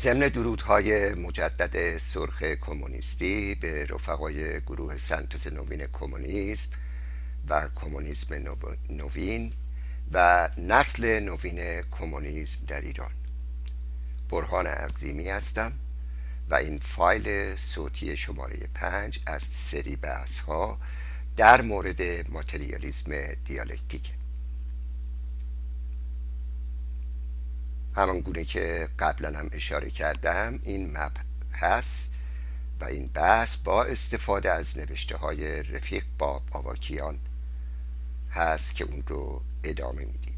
ضمن درودهای مجدد سرخ کمونیستی به رفقای گروه سنتز نوین کمونیسم و کمونیسم نوین و نسل نوین کمونیسم در ایران. برهان عظیمی هستم و این فایل صوتی شماره پنج از سری بحث ها در مورد ماتریالیسم دیالکتیک همان گونه که قبلا هم اشاره کردم این هست و این بحث با استفاده از نوشته های رفیق باب آواکیان هست که اون رو ادامه میدیم.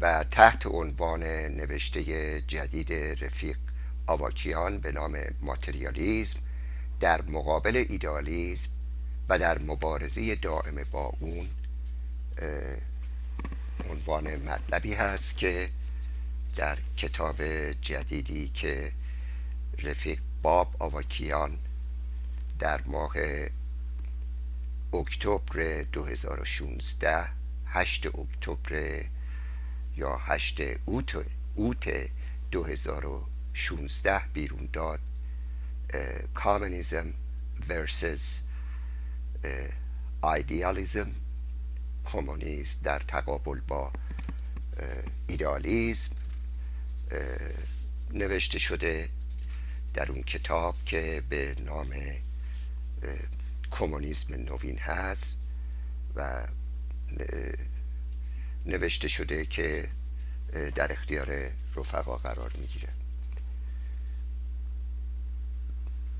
و تحت عنوان نوشته جدید رفیق آواکیان به نام ماتریالیزم در مقابل ایدالیزم و در مبارزه دائم با اون عنوان مطلبی هست که در کتاب جدیدی که رفیق باب آواکیان در ماه اکتبر 2016 8 اکتبر یا 8 اوت اوت 2016 بیرون داد کامونیزم ورسز ایدیالیزم کمونیسم در تقابل با ایدالیزم نوشته شده در اون کتاب که به نام کمونیسم نوین هست و نوشته شده که در اختیار رفقا قرار می‌گیره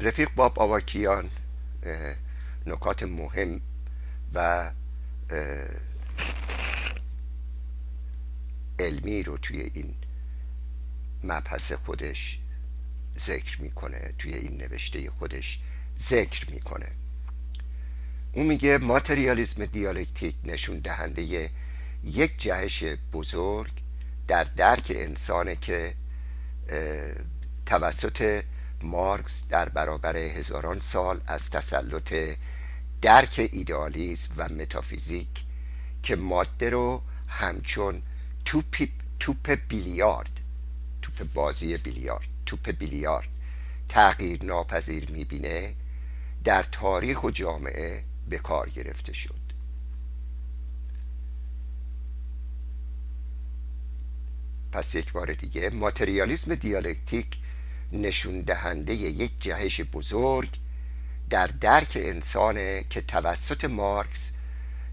رفیق باب آواکیان نکات مهم و علمی رو توی این مبحث خودش ذکر می‌کنه توی این نوشته خودش ذکر می‌کنه. اون میگه ماتریالیسم دیالکتیک نشون دهنده یک جهش بزرگ در درک انسانه که توسط مارکس در برابر هزاران سال از تسلط درک ایدالیسم و متافیزیک که ماده رو همچون توپ, توپ بیلیارد توپ بازی بیلیارد توپ بیلیارد تغییر ناپذیر می‌بینه در تاریخ و جامعه به کار گرفته شد. پس یک بار دیگه ماتریالیسم دیالکتیک نشون دهنده یک جهش بزرگ در درک انسانه که توسط مارکس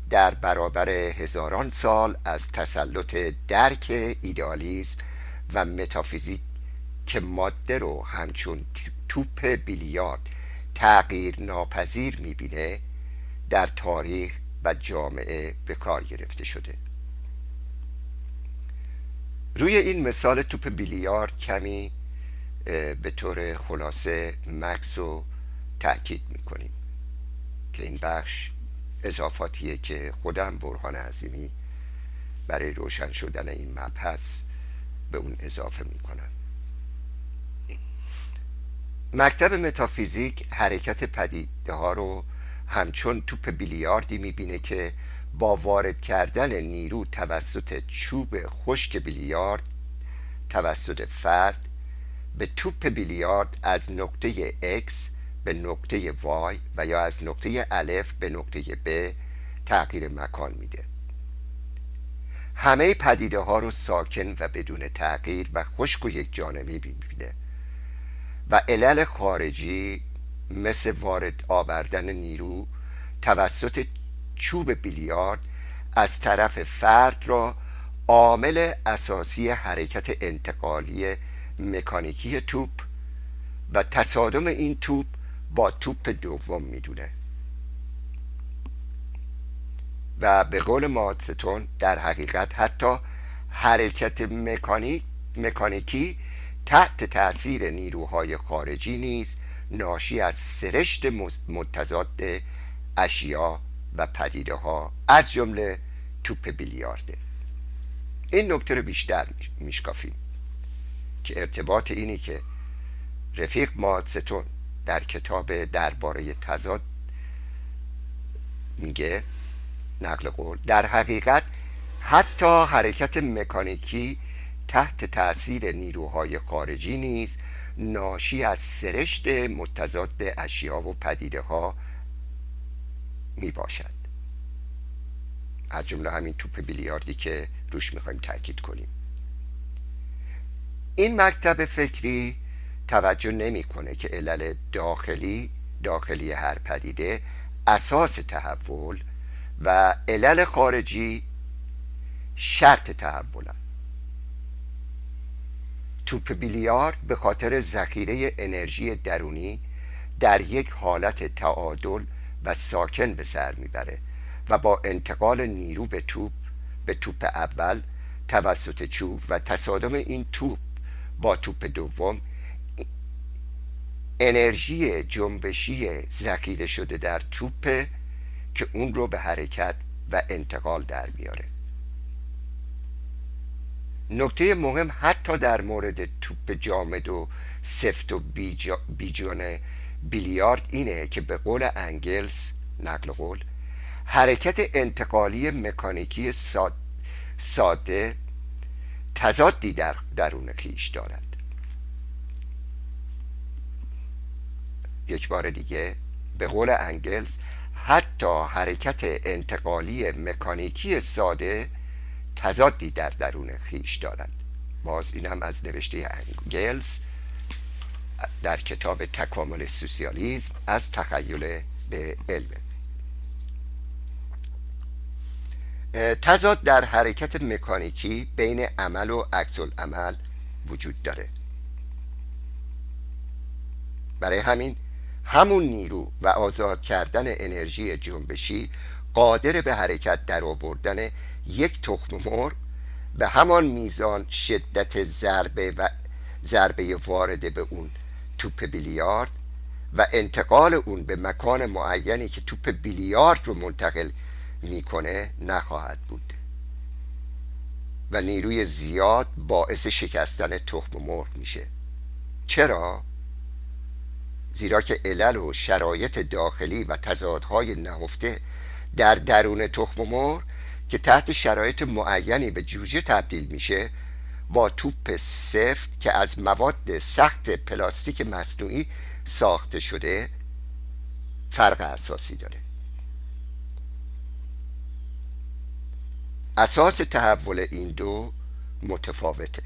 در برابر هزاران سال از تسلط درک ایدالیسم و متافیزیک که ماده رو همچون توپ بیلیارد تغییر ناپذیر می‌بینه در تاریخ و جامعه به کار گرفته شده. روی این مثال توپ بیلیارد کمی به طور خلاصه مکس رو تأکید می‌کنیم که این بخش اضافاتیه که خودم برهان عظیمی برای روشن شدن این مبحث به اون اضافه می‌کنم. مکتب متافیزیک حرکت پدیده ها رو همچون توپ بیلیاردی می‌بینه که با وارد کردن نیرو توسط چوب خشک بیلیارد توسط فرد به توپ بیلیارد از نقطه X به نقطه Y و یا از نقطه الف به نقطه B تغییر مکان میده. همه پدیده ها رو ساکن و بدون تغییر و خشک و یک جانبی می‌بینه و علل خارجی مثل وارد آوردن نیرو توسط چوب بیلیارد از طرف فرد را عامل اساسی حرکت انتقالی مکانیکی توپ و تصادم این توپ با توپ دوم می‌دونه. و به قول مادستون در حقیقت حتی حرکت مکانیک مکانیکی تحت تاثیر نیروهای خارجی نیز ناشی از سرشت متضاد اشیا و پدیده ها از جمله توپ بیلیارده این نکته رو بیشتر میشکافیم که ارتباط اینی که رفیق مادستون در کتاب درباره تضاد میگه نقل قول. در حقیقت حتی حرکت مکانیکی تحت تاثیر نیروهای خارجی نیز ناشی از سرشت متضاد اشیا و پدیده ها می باشد از جمله همین توپ بیلیاردی که روش می‌خوایم تاکید کنیم. این مکتب فکری توجه نمی‌کنه که علل داخلی داخلی هر پدیده اساس تحول و علل خارجی شرط تحولن. توپ بیلیارد به خاطر ذخیره انرژی درونی در یک حالت تعادل و ساکن به سر می‌بره و با انتقال نیرو به توپ به توپ اول توسط چوب و تصادم این توپ با توپ دوم انرژی جنبشی ذخیره شده در توپ که اون رو به حرکت و انتقال در میاره. نکته مهم حتی در مورد توپ جامد و سفت و بیجان بیلیارد اینه که به قول انگلز نقل قول حرکت انتقالی مکانیکی ساده تضادی در درون خیش دارد. یک بار دیگه به قول انگلز حتی حرکت انتقالی مکانیکی ساده تضادی در درون خیش دارند. باز هم از نوشته انگلز در کتاب تکامل سوسیالیزم از تخیل به علم. تضاد در حرکت مکانیکی بین عمل و عکس عمل وجود داره. برای همین همون نیرو و آزاد کردن انرژی جنبشی قادر به حرکت در آوردن یک تخم مرغ به همان میزان شدت ضربه و ضربه وارده به اون توپ بیلیارد و انتقال اون به مکان معینی که توپ بیلیارد رو منتقل می‌کنه نخواهد بود و نیروی زیاد باعث شکستن تخم مرغ میشه چرا؟ زیرا که علل و شرایط داخلی و تضادهای نهفته در درون تخم مرغ که تحت شرایط معینی به جوجه تبدیل میشه با توپ سفت که از مواد سخت پلاستیک مصنوعی ساخته شده فرق اساسی داره. اساس تحول این دو متفاوته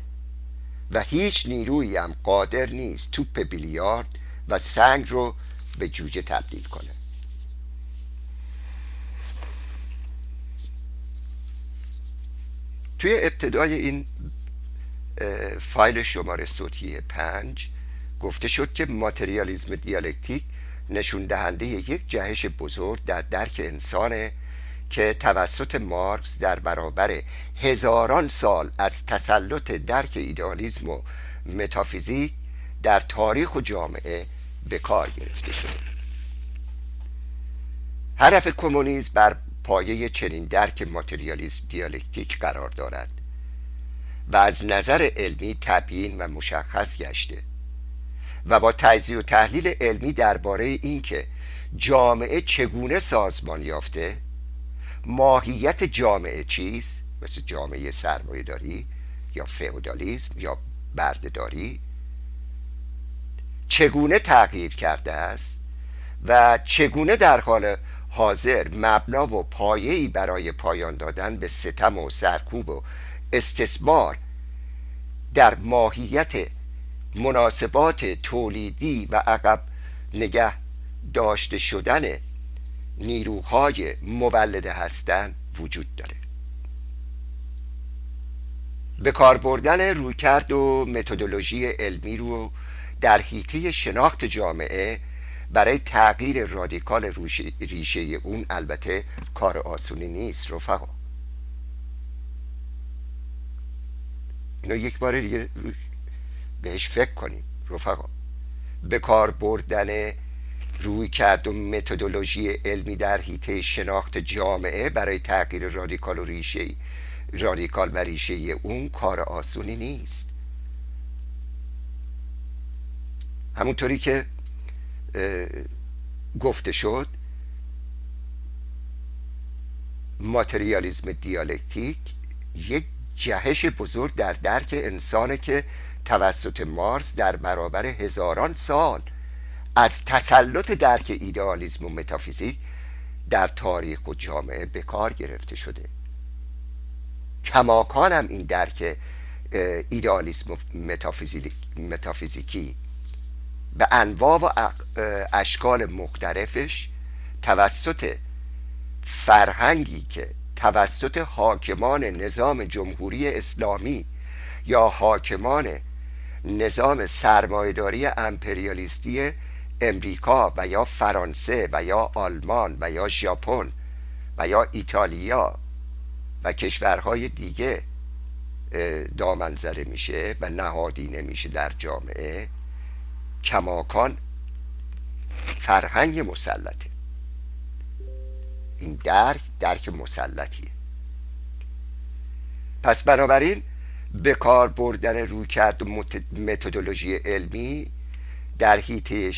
و هیچ نیرویی هم قادر نیست توپ بیلیارد و سنگ رو به جوجه تبدیل کنه. توی ابتدای این فایل شماره صوتی پنج گفته شد که ماتریالیزم دیالکتیک نشون دهنده یک جهش بزرگ در درک انسانه که توسط مارکس در برابر هزاران سال از تسلط درک ایدالیزم و متافیزیک در تاریخ و جامعه به کار گرفته شد هدف کمونیسم بر پایه چنین درک ماتریالیسم دیالکتیک قرار دارد و از نظر علمی تبیین و مشخص گشته و با تجزیه و تحلیل علمی درباره اینکه جامعه چگونه سازمان یافته ماهیت جامعه چیست؟ مثل جامعه سرمایه داری یا فئودالیسم یا بردهداری؟ چگونه تغییر کرده است و چگونه در حال حاضر مبنا و پایه‌ای برای پایان دادن به ستم و سرکوب و استثمار در ماهیت مناسبات تولیدی و عقب نگه داشته شدن نیروهای مولده هستند وجود داره. به کار بردن رویکرد و متدولوژی علمی رو در حیطه شناخت جامعه برای تغییر رادیکال ریشه اون البته کار آسونی نیست رفقا. اینو یک بار دیگه بهش فکر کنیم رفقا. به کار بردن روی کرد و متدولوژی علمی در حیطه شناخت جامعه برای تغییر رادیکال و ریشه رادیکال و ریشه اون کار آسونی نیست. همونطوری که گفته شد ماتریالیزم دیالکتیک یک جهش بزرگ در درک انسانه که توسط مارس در برابر هزاران سال از تسلط درک ایدئالیسم و متافیزیک در تاریخ و جامعه به کار گرفته شده. کماکان هم این درک ایدئالیسم و متافیزیکی به انواع و اشکال مختلفش توسط فرهنگی که توسط حاکمان نظام جمهوری اسلامی یا حاکمان نظام سرمایداری امپریالیستی امریکا و یا فرانسه و یا آلمان و یا ژاپن و یا ایتالیا و کشورهای دیگه دامن زده میشه و نهادینه میشه در جامعه کماکان فرهنگ مسلطه. این درک درک مسلطیه. پس بنابراین به کار بردن روی کرد متدولوژی علمی در حیطه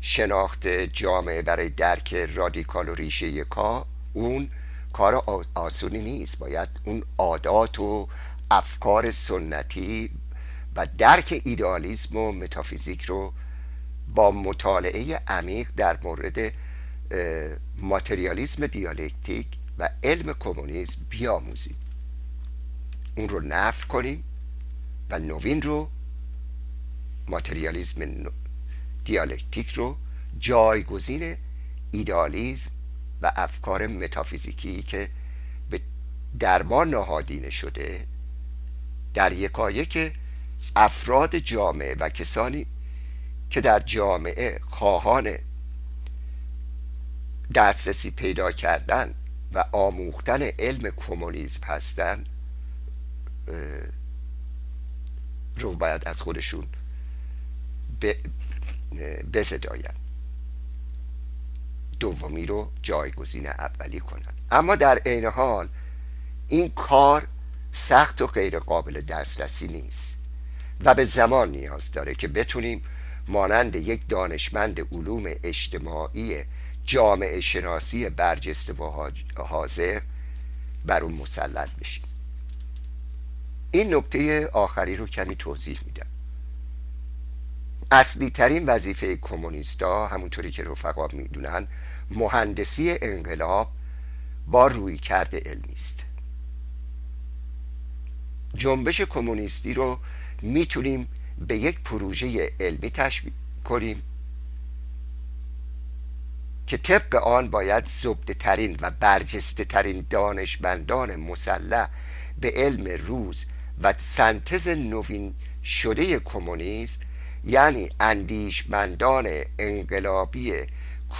شناخت جامعه برای درک رادیکال و ریشه کا اون کار آسونی نیست. باید اون عادات و افکار سنتی و درک ایدئالیسم و متافیزیک رو با مطالعه عمیق در مورد ماتریالیسم دیالکتیک و علم کمونیسم بیاموزیم. اون رو نقد کنیم و نوین رو ماتریالیسم دیالکتیک رو جایگزین ایدالیزم و افکار متافیزیکی که به درمان نهادینه شده در یکایک افراد جامعه و کسانی که در جامعه خواهان دسترسی پیدا کردن و آموختن علم کمونیسم هستند رو باید از خودشون بزداین دومی رو جایگزین اولی کنند. اما در عین حال این کار سخت و غیر قابل دسترسی نیست و به زمان نیاز داره که بتونیم مانند یک دانشمند علوم اجتماعی جامعه شناسی برجسته و حاضر بر اون مسلط بشیم. این نکته آخری رو کمی توضیح میدم. اصلی ترین وظیفه کمونیستا همونطوری که رفقا می‌دونن مهندسی انقلاب با روی کرده علمی است. جنبش کمونیستی رو می‌تونیم به یک پروژه علمی تشبیه کنیم که طبق آن باید زبده ترین و برجسته ترین دانشمندان مسلح به علم روز و سنتز نوین شده کمونیسم یعنی اندیشمندان انقلابی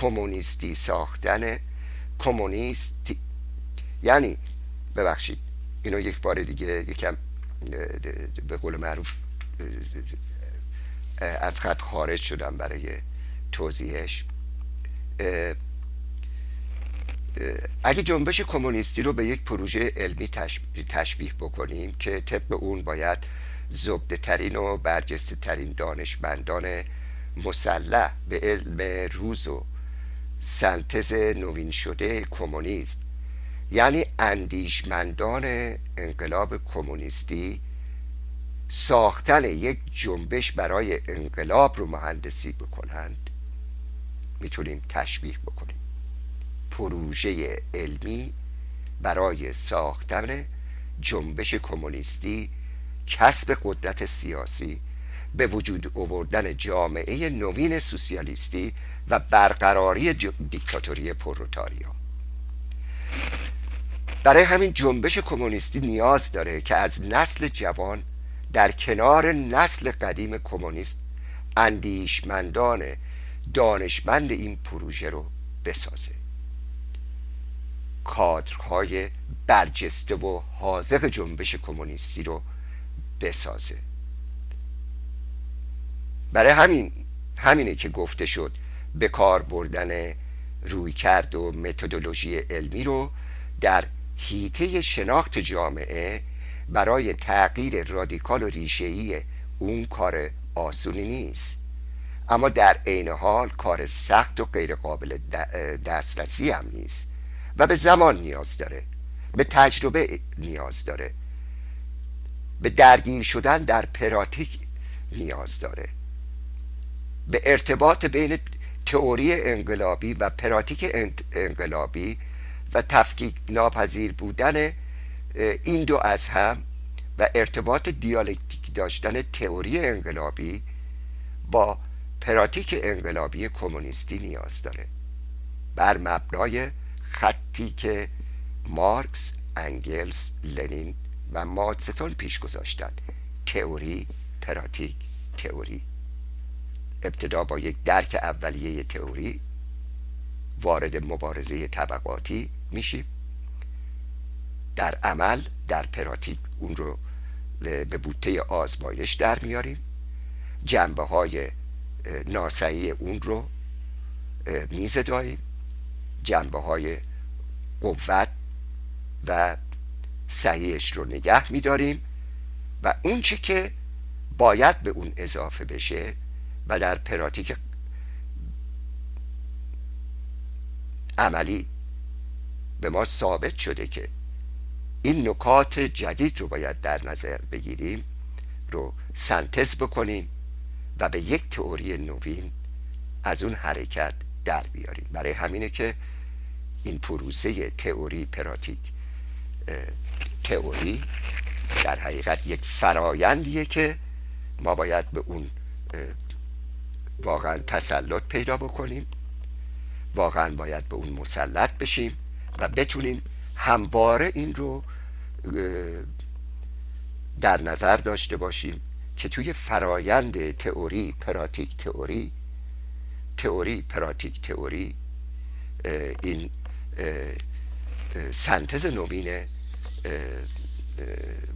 کمونیستی ساختن کمونیستی یعنی ببخشید اینو یک بار دیگه یکم به قول معروف از خط خارج شدم برای توضیحش. اگه جنبش کمونیستی رو به یک پروژه علمی تشبیه بکنیم که طبق اون باید زبده ترین و برجسته ترین دانشمندان مسلح به علم روز و سنتز نوین شده کمونیسم یعنی اندیشمندان انقلاب کمونیستی ساختن یک جنبش برای انقلاب رو مهندسی بکنند می‌تونیم تشبیه بکنیم. پروژه علمی برای ساختن جنبش کمونیستی کسب قدرت سیاسی به وجود آوردن جامعه نوین سوسیالیستی و برقراری دیکتاتوری پروتاریا برای همین جنبش کمونیستی نیاز داره که از نسل جوان در کنار نسل قدیم کمونیست اندیشمندان دانشمند این پروژه رو بسازه. کادرهای برجسته و حاضق جنبش کمونیستی رو بسازه. برای همین همینه که گفته شد به کار بردن روی کرد و متدولوژی علمی رو در هیته شناخت جامعه برای تغییر رادیکال و ریشه‌ای اون کار آسونی نیست. اما در عین حال کار سخت و غیر قابل دسترسی هم نیست و به زمان نیاز داره به تجربه نیاز داره به درگیر شدن در پراتیک نیاز داره. به ارتباط بین تئوری انقلابی و پراتیک انقلابی و تفکیک ناپذیر بودن این دو از هم و ارتباط دیالکتیک داشتن تئوری انقلابی با پراتیک انقلابی کمونیستی نیاز داره. بر مبنای خطی که مارکس، انگلس، لنین و مادستون پیش گذاشتند تئوری، پراتیک، تئوری. ابتدا با یک درک اولیه تئوری وارد مبارزه طبقاتی میشیم. در عمل در پراتیک اون رو به بوته آزمایش در میاریم. جنبه های ناسعی اون رو میزداییم. جنبه های قوت و صحیحش رو نگه میداریم و اون چی که باید به اون اضافه بشه و در پراتیک عملی به ما ثابت شده که این نکات جدید رو باید در نظر بگیریم رو سنتز بکنیم و به یک تئوری نوین از اون حرکت در بیاریم. برای همینه که این پروسه تئوری پراتیک تئوری در حقیقت یک فرایندیه که ما باید به اون واقعا تسلط پیدا بکنیم واقعا باید به اون مسلط بشیم و بتونیم همواره این رو در نظر داشته باشیم که توی فرایند تئوری پراتیک تئوری تئوری پراتیک تئوری این سنتز نوین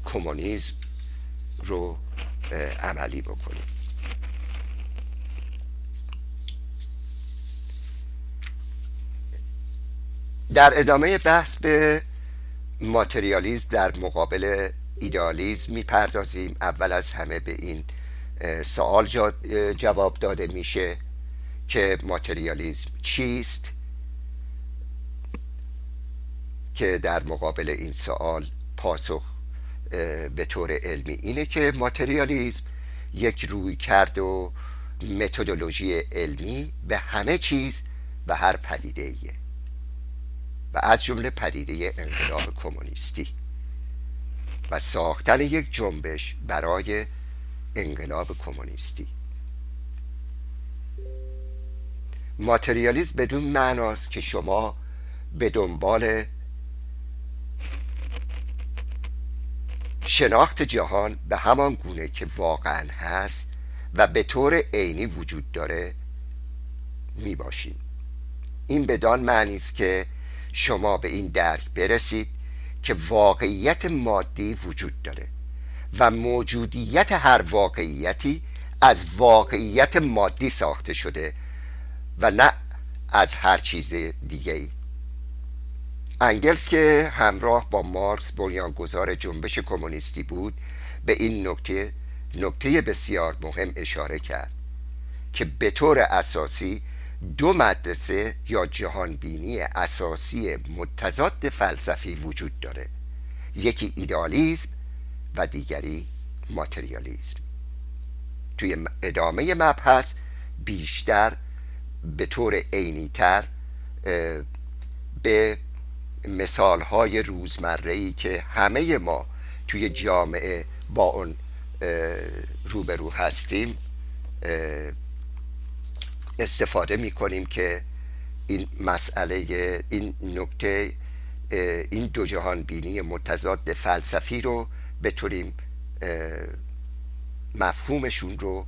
کمونیسم رو عملی بکنیم. در ادامه بحث به ماتریالیزم در مقابل ایدالیزم می‌پردازیم. اول از همه به این سوال جواب داده میشه که ماتریالیزم چیست که در مقابل این سوال پاسخ به طور علمی اینه که ماتریالیزم یک روی کرد و متدولوژی علمی به همه چیز و هر پدیده ایه و از جمله پدیده انقلاب کمونیستی و ساختن یک جنبش برای انقلاب کمونیستی. ماتریالیزم بدون معناست که شما به دنبال شناخت جهان به همان گونه که واقعا هست و به طور عینی وجود داره می باشیم این بدان معنی است که شما به این درک برسید که واقعیت مادی وجود داره و موجودیت هر واقعیتی از واقعیت مادی ساخته شده و نه از هر چیز دیگه ای انگلس که همراه با مارکس بنیانگذار جنبش کمونیستی بود به این نکته نکته بسیار مهم اشاره کرد که به طور اساسی دو مدرسه یا جهانبینی اساسی متضاد فلسفی وجود داره. یکی ایدالیزم و دیگری ماتریالیزم توی ادامه مبحث بیشتر به طور عینیتر به مثال های روزمره ای که همه ما توی جامعه با اون روبرو هستیم استفاده می کنیم که این مسئله این نکته این دو جهان بینی متضاد فلسفی رو بتونیم مفهومشون رو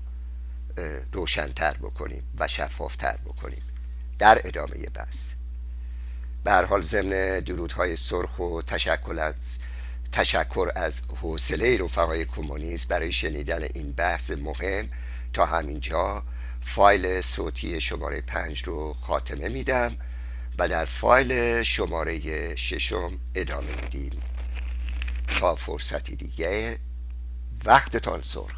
روشنتر بکنیم و شفافتر بکنیم در ادامه بحث. به هر حال ضمن درودهای سرخ و تشکر از تشکر از حوصله رفقای کمونیست برای شنیدن این بحث مهم تا همینجا. فایل صوتی شماره پنج رو خاتمه میدم و در فایل شماره ششم ادامه میدیم. تا فرصتی دیگه وقتتان سرخ.